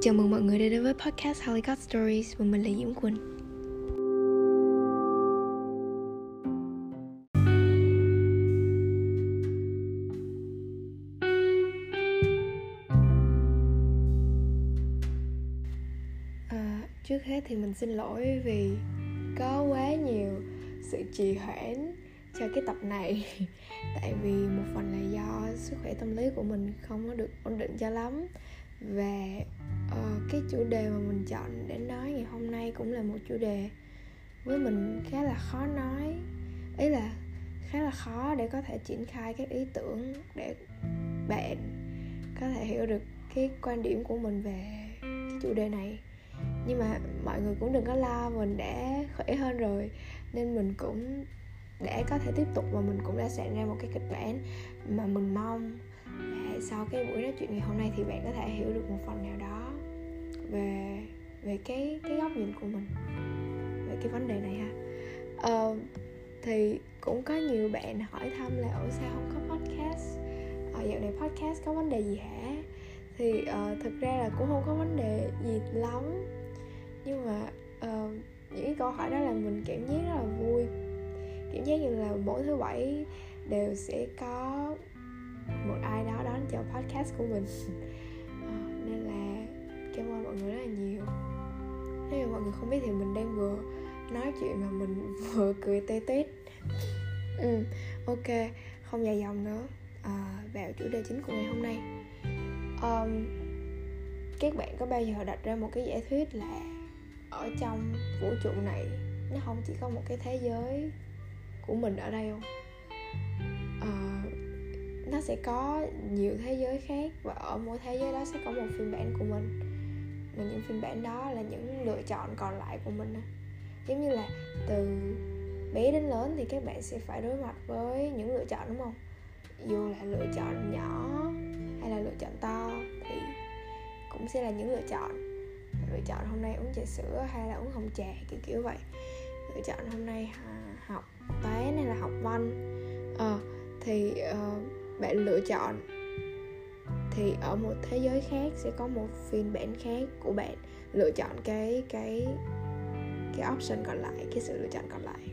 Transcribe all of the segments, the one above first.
Chào mừng mọi người đã đến với podcast Hollywood Stories và mình là Diễm Quỳnh. À, trước hết thì mình xin lỗi vì có quá nhiều sự trì hoãn cho cái tập này tại vì một phần là do sức khỏe tâm lý của mình không có được ổn định cho lắm và uh, cái chủ đề mà mình chọn để nói ngày hôm nay cũng là một chủ đề với mình khá là khó nói. Ý là khá là khó để có thể triển khai các ý tưởng để bạn có thể hiểu được cái quan điểm của mình về cái chủ đề này. Nhưng mà mọi người cũng đừng có lo mình đã khỏe hơn rồi nên mình cũng để có thể tiếp tục và mình cũng đã soạn ra một cái kịch bản mà mình mong là sau cái buổi nói chuyện ngày hôm nay thì bạn có thể hiểu được một phần nào đó về về cái cái góc nhìn của mình về cái vấn đề này ha. Uh, thì cũng có nhiều bạn hỏi thăm là ở sao không có podcast? Ở dạo này podcast có vấn đề gì hả? Thì uh, thực ra là cũng không có vấn đề gì lắm. Nhưng mà uh, những cái câu hỏi đó là mình cảm giác rất là vui. Cảm giác như là mỗi thứ bảy đều sẽ có một ai đó cho podcast của mình. Ờ, nên là cảm ơn mọi người rất là nhiều. Nếu mà mọi người không biết thì mình đang vừa nói chuyện mà mình vừa cười tê tét ừ, ok không dài dòng nữa. À, vào chủ đề chính của ngày hôm nay. Um, các bạn có bao giờ đặt ra một cái giả thuyết là ở trong vũ trụ này nó không chỉ có một cái thế giới của mình ở đây không? Nó sẽ có nhiều thế giới khác và ở mỗi thế giới đó sẽ có một phiên bản của mình. Và những phiên bản đó là những lựa chọn còn lại của mình giống như là từ bé đến lớn thì các bạn sẽ phải đối mặt với những lựa chọn đúng không? Dù là lựa chọn nhỏ hay là lựa chọn to thì cũng sẽ là những lựa chọn. Lựa chọn hôm nay uống trà sữa hay là uống hồng trà kiểu kiểu vậy. Lựa chọn hôm nay à, học toán hay là học văn. Ờ, thì uh, bạn lựa chọn, thì ở một thế giới khác sẽ có một phiên bản khác của bạn lựa chọn cái cái cái option còn lại, cái sự lựa chọn còn lại.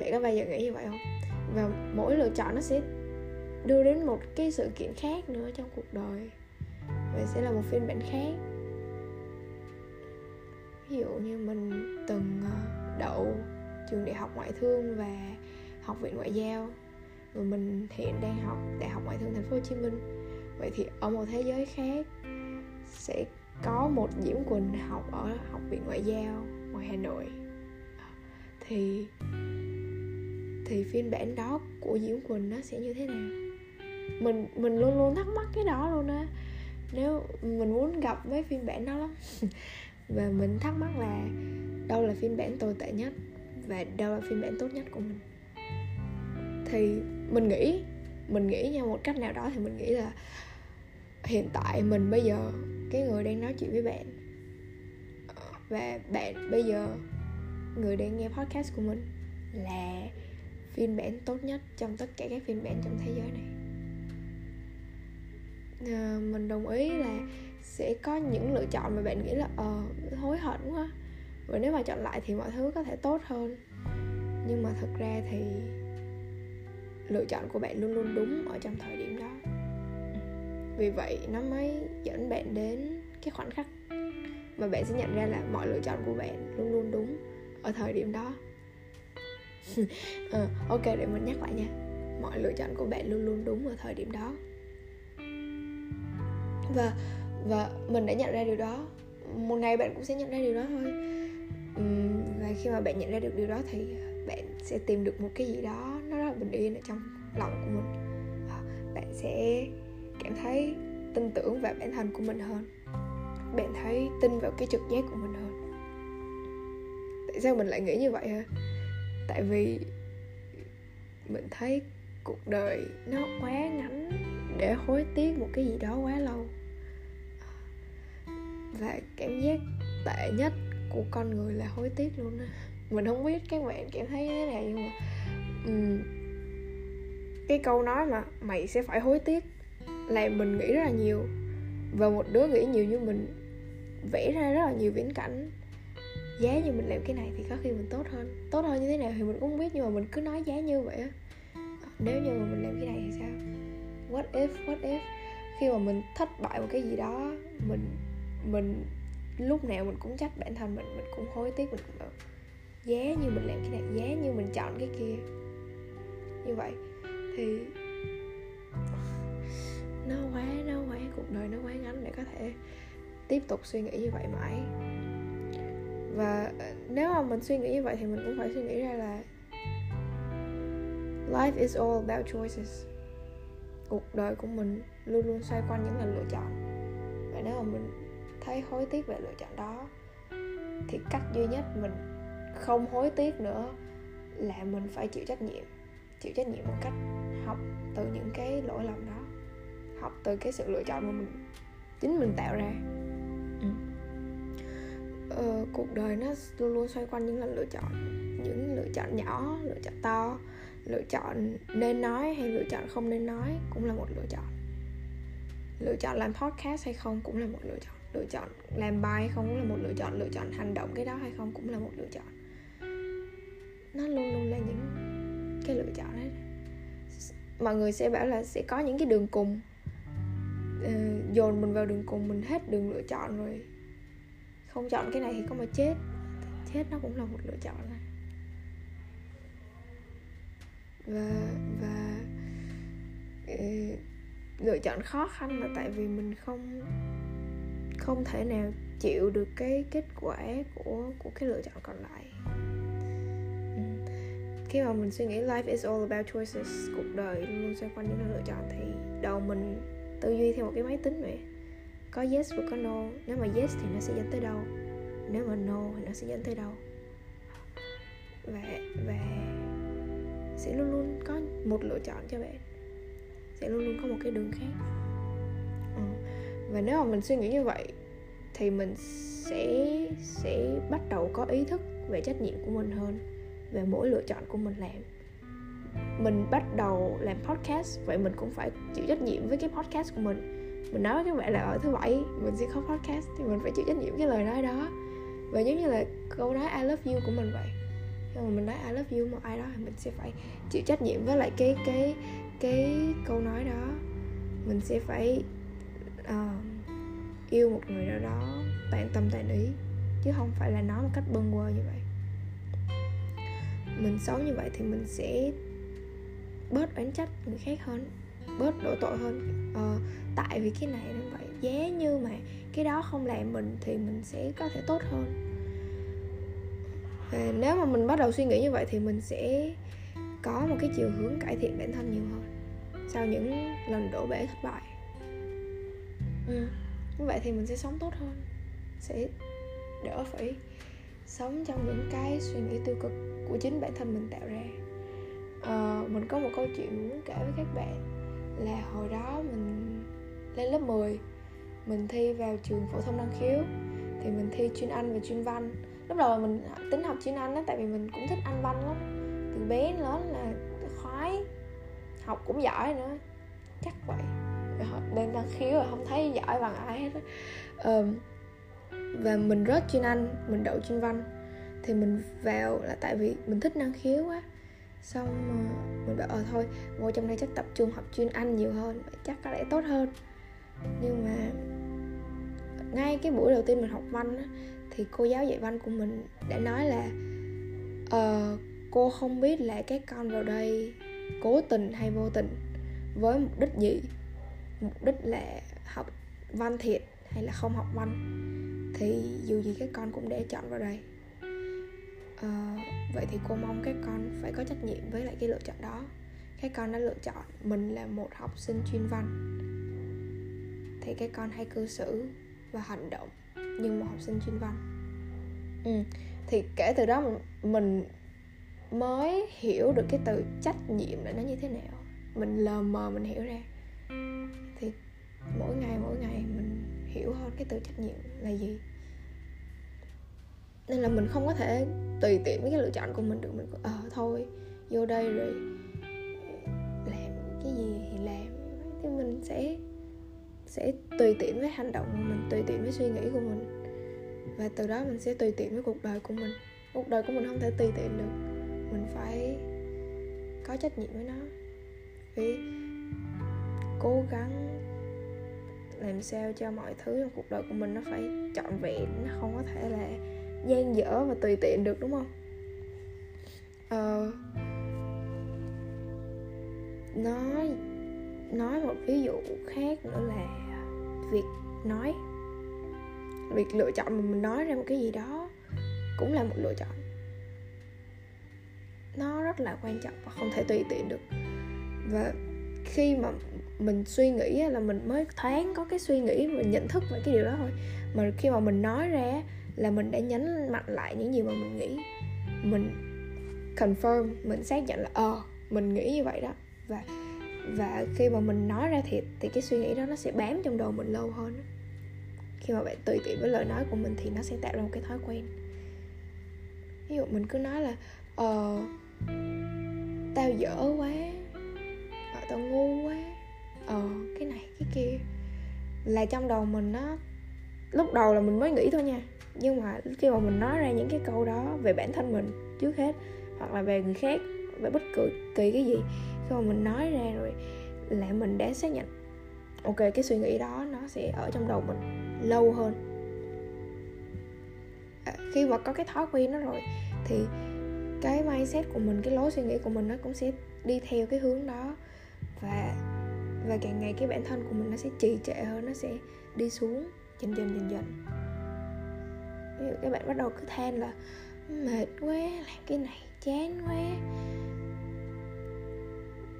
Bạn có bao giờ nghĩ như vậy không? Và mỗi lựa chọn nó sẽ đưa đến một cái sự kiện khác nữa trong cuộc đời. Và sẽ là một phiên bản khác. Ví dụ như mình từng ờ, đậu trường đại học ngoại thương và học viện ngoại giao và mình hiện đang học đại học ngoại thương thành phố hồ chí minh. Vậy thì ở một thế giới khác, sẽ có một diễm quỳnh học ở học viện ngoại giao ngoài hà nội. Thì thì phiên bản đó của diễm quỳnh nó sẽ như thế nào? Mình mình luôn luôn thắc mắc cái đó luôn á. Nếu mình muốn gặp mấy phiên bản đó lắm, và mình thắc mắc là đâu là phiên bản tồi tệ nhất, và đâu là phiên bản tốt nhất của mình? Thì mình nghĩ mình nghĩ nha một cách nào đó thì mình nghĩ là hiện tại mình bây giờ cái người đang nói chuyện với bạn và bạn bây giờ người đang nghe podcast của mình là phiên bản tốt nhất trong tất cả các phiên bản trong thế giới này. À, mình đồng ý là sẽ có những lựa chọn mà bạn nghĩ là ờ uh, hối hận quá. Và nếu mà chọn lại thì mọi thứ có thể tốt hơn. Nhưng mà thực ra thì lựa chọn của bạn luôn luôn đúng ở trong thời điểm đó. Vì vậy nó mới dẫn bạn đến cái khoảnh khắc mà bạn sẽ nhận ra là mọi lựa chọn của bạn luôn luôn đúng ở thời điểm đó. À, ok để mình nhắc lại nha. Mọi lựa chọn của bạn luôn luôn đúng ở thời điểm đó. Và và mình đã nhận ra điều đó. Một ngày bạn cũng sẽ nhận ra điều đó thôi. Và khi mà bạn nhận ra được điều đó thì bạn sẽ tìm được một cái gì đó bình yên ở trong lòng của mình. Ờ, bạn sẽ cảm thấy tin tưởng vào bản thân của mình hơn. Bạn thấy tin vào cái trực giác của mình hơn. Tại sao mình lại nghĩ như vậy hả? Tại vì mình thấy cuộc đời nó quá ngắn để hối tiếc một cái gì đó quá lâu. Ờ, và cảm giác tệ nhất của con người là hối tiếc luôn á. Mình không biết các bạn cảm thấy thế nào nhưng mà um, cái câu nói mà mày sẽ phải hối tiếc là mình nghĩ rất là nhiều. Và một đứa nghĩ nhiều như mình vẽ ra rất là nhiều viễn cảnh. Giá như mình làm cái này thì có khi mình tốt hơn. Tốt hơn như thế nào thì mình cũng không biết, nhưng mà mình cứ nói giá như vậy á. Nếu như mà mình làm cái này thì sao? What if what if? Khi mà mình thất bại một cái gì đó, mình mình lúc nào mình cũng trách bản thân mình mình cũng hối tiếc, mình cũng giá như mình làm cái này, giá như mình chọn cái kia. Như vậy thì nó quá nó quá, cuộc đời nó quá ngắn để có thể tiếp tục suy nghĩ như vậy mãi. Và nếu mà mình suy nghĩ như vậy thì mình cũng phải suy nghĩ ra là life is all about choices. Cuộc đời của mình luôn luôn xoay quanh những lần lựa chọn. Và nếu mà mình thấy hối tiếc về lựa chọn đó, thì cách duy nhất mình không hối tiếc nữa là mình phải chịu trách nhiệm. Chịu trách nhiệm một cách học từ những cái lỗi lầm đó học từ cái sự lựa chọn mà mình chính mình tạo ra. Ừ. ờ, cuộc đời nó luôn luôn xoay quanh những lần lựa chọn những lựa chọn nhỏ lựa chọn to lựa chọn nên nói hay lựa chọn không nên nói cũng là một lựa chọn. Lựa chọn làm podcast hay không cũng là một lựa chọn lựa chọn làm bài hay không cũng là một lựa chọn lựa chọn hành động cái đó hay không cũng là một lựa chọn. Nó luôn luôn là những cái lựa chọn ấy mọi người sẽ bảo là sẽ có những cái đường cùng. Uh, dồn mình vào đường cùng mình hết đường lựa chọn rồi. Không chọn cái này thì có mà chết. Chết nó cũng là một lựa chọn này và và uh, lựa chọn khó khăn là tại vì mình không không thể nào chịu được cái kết quả của của cái lựa chọn còn lại khi mà mình suy nghĩ life is all about choices, cuộc đời luôn xoay quanh những lựa chọn thì đầu mình tư duy theo một cái máy tính vậy. Có yes và có no. Nếu mà yes thì nó sẽ dẫn tới đâu? Nếu mà no thì nó sẽ dẫn tới đâu? Và và sẽ luôn luôn có một lựa chọn cho bạn. Sẽ luôn luôn có một cái đường khác. Ừ. và nếu mà mình suy nghĩ như vậy thì mình sẽ sẽ bắt đầu có ý thức về trách nhiệm của mình hơn về mỗi lựa chọn của mình làm. Mình bắt đầu làm podcast vậy mình cũng phải chịu trách nhiệm với cái podcast của mình. Mình nói với các bạn là ở thứ bảy mình sẽ có podcast thì mình phải chịu trách nhiệm cái lời nói đó. Và giống như là câu nói I love you của mình vậy. Khi mà mình nói I love you một ai đó thì mình sẽ phải chịu trách nhiệm với lại cái cái cái câu nói đó. Mình sẽ phải uh, yêu một người nào đó toàn tâm toàn ý chứ không phải là nói một cách bâng quơ như vậy mình sống như vậy thì mình sẽ bớt oán trách người khác hơn bớt đổ tội hơn ờ, tại vì cái này nó vậy giá như mà cái đó không làm mình thì mình sẽ có thể tốt hơn và nếu mà mình bắt đầu suy nghĩ như vậy thì mình sẽ có một cái chiều hướng cải thiện bản thân nhiều hơn sau những lần đổ bể thất bại ừ. như vậy thì mình sẽ sống tốt hơn sẽ đỡ phải sống trong những cái suy nghĩ tiêu cực của chính bản thân mình tạo ra. Uh, mình có một câu chuyện muốn kể với các bạn là hồi đó mình lên lớp 10 mình thi vào trường phổ thông năng khiếu thì mình thi chuyên Anh và chuyên văn. Lúc đầu mình tính học chuyên Anh đó tại vì mình cũng thích Anh văn lắm. Từ bé đến lớn là khoái học cũng giỏi nữa chắc vậy. Lên năng khiếu rồi không thấy giỏi bằng ai hết á và mình rớt chuyên Anh mình đậu chuyên văn. Thì mình vào là tại vì mình thích năng khiếu quá. Xong ờ, mình bảo ờ thôi ngồi trong đây chắc tập trung học chuyên anh nhiều hơn chắc có lẽ tốt hơn. Nhưng mà ngay cái buổi đầu tiên mình học văn á, thì cô giáo dạy văn của mình đã nói là ờ, cô không biết là các con vào đây cố tình hay vô tình với mục đích gì? Mục đích là học văn thiệt hay là không học văn thì dù gì các con cũng để chọn vào đây à, ờ, vậy thì cô mong các con phải có trách nhiệm với lại cái lựa chọn đó. Các con đã lựa chọn mình là một học sinh chuyên văn thì các con hãy cư xử và hành động như một học sinh chuyên văn. Ừ. thì kể từ đó mình, mình mới hiểu được cái từ trách nhiệm là nó như thế nào. Mình lờ mờ mình hiểu ra. Thì mỗi ngày mỗi ngày hiểu hơn cái từ trách nhiệm là gì. Nên là mình không có thể tùy tiện với cái lựa chọn của mình được. Mình ờ à, thôi vô đây rồi làm cái gì thì làm. Thì mình sẽ sẽ tùy tiện với hành động của mình tùy tiện với suy nghĩ của mình. Và từ đó mình sẽ tùy tiện với cuộc đời của mình. Cuộc đời của mình không thể tùy tiện được. Mình phải có trách nhiệm với nó. Phải cố gắng làm sao cho mọi thứ trong cuộc đời của mình nó phải trọn vẹn nó không có thể là gian dở và tùy tiện được đúng không? Ờ, nói nói một ví dụ khác nữa là việc nói. Việc lựa chọn mà mình nói ra một cái gì đó cũng là một lựa chọn. Nó rất là quan trọng và không thể tùy tiện được. Và khi mà mình suy nghĩ là mình mới thoáng có cái suy nghĩ, mình nhận thức về cái điều đó thôi. Mà khi mà mình nói ra là mình đã nhấn mạnh lại những gì mà mình nghĩ. Mình confirm, mình xác nhận là ờ mình nghĩ như vậy đó. Và và khi mà mình nói ra thiệt, thì cái suy nghĩ đó nó sẽ bám trong đầu mình lâu hơn khi mà bạn tùy tiện với lời nói của mình thì nó sẽ tạo ra một cái thói quen. Ví dụ mình cứ nói là ờ tao dở quá tao ngu quá ờ cái này cái kia. Là trong đầu mình nó lúc đầu là mình mới nghĩ thôi nha. Nhưng mà khi mà mình nói ra những cái câu đó về bản thân mình trước hết hoặc là về người khác về bất cứ kỳ cái gì khi mà mình nói ra rồi là mình đã xác nhận ok cái suy nghĩ đó nó sẽ ở trong đầu mình lâu hơn. À, khi mà có cái thói quen đó rồi thì cái mindset của mình cái lối suy nghĩ của mình nó cũng sẽ đi theo cái hướng đó. Và và càng ngày cái bản thân của mình nó sẽ trì trệ hơn nó sẽ đi xuống dần dần dần dần. Ví dụ các bạn bắt đầu cứ than là mệt quá làm cái này chán quá.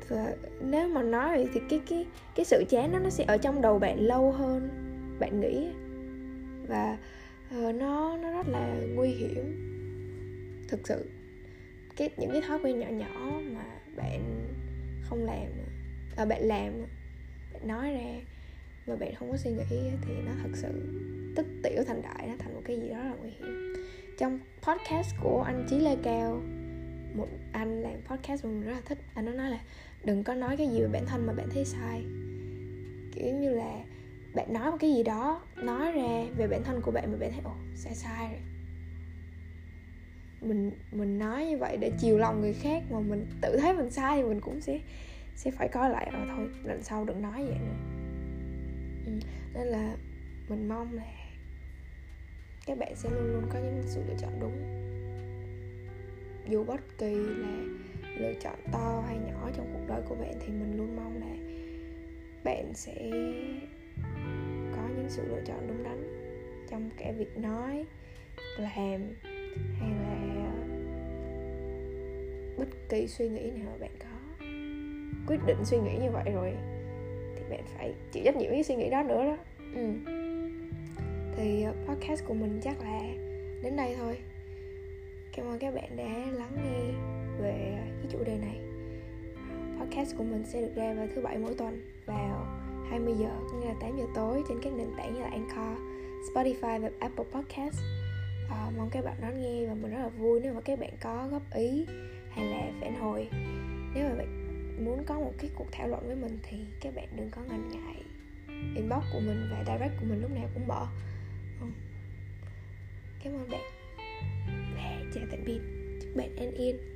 Và nếu mà nói thì cái cái cái sự chán đó nó sẽ ở trong đầu bạn lâu hơn bạn nghĩ. Và uh, nó nó rất là nguy hiểm. Thực sự cái những cái thói quen nhỏ nhỏ mà bạn không làm à, bạn làm bạn nói ra mà bạn không có suy nghĩ thì nó thật sự tích tiểu thành đại nó thành một cái gì đó là nguy hiểm. Trong podcast của anh Chí Lê Cao một anh làm podcast mà mình rất là thích anh nó nói là đừng có nói cái gì về bản thân mà bạn thấy sai. Kiểu như là bạn nói một cái gì đó nói ra về bản thân của bạn mà bạn thấy ồ sai sai rồi. Mình mình nói như vậy để chiều lòng người khác mà mình tự thấy mình sai thì mình cũng sẽ sẽ phải coi lại rồi thôi, lần sau đừng nói vậy nữa ừ. nên là mình mong là các bạn sẽ luôn luôn có những sự lựa chọn đúng dù bất kỳ là lựa chọn to hay nhỏ trong cuộc đời của bạn thì mình luôn mong là bạn sẽ có những sự lựa chọn đúng đắn trong cả việc nói, làm hay là bất kỳ suy nghĩ nào mà bạn có quyết định suy nghĩ như vậy rồi thì bạn phải chịu trách nhiệm với suy nghĩ đó nữa đó ừ. thì ờ, podcast của mình chắc là đến đây thôi cảm ơn các bạn đã lắng nghe về cái chủ đề này podcast của mình sẽ được ra vào thứ bảy mỗi tuần vào 20 giờ nghĩa là 8 giờ tối trên các nền tảng như là Anchor, Spotify và Apple Podcast. À, mong các bạn đón nghe và mình rất là vui nếu mà các bạn có góp ý hay là phản hồi. Nếu mà bạn muốn có một cái cuộc thảo luận với mình thì các bạn đừng có ngần ngại inbox của mình và direct của mình lúc nào cũng mở. Ừ. Cảm ơn bạn. Chào tạm biệt. Chúc bạn an yên.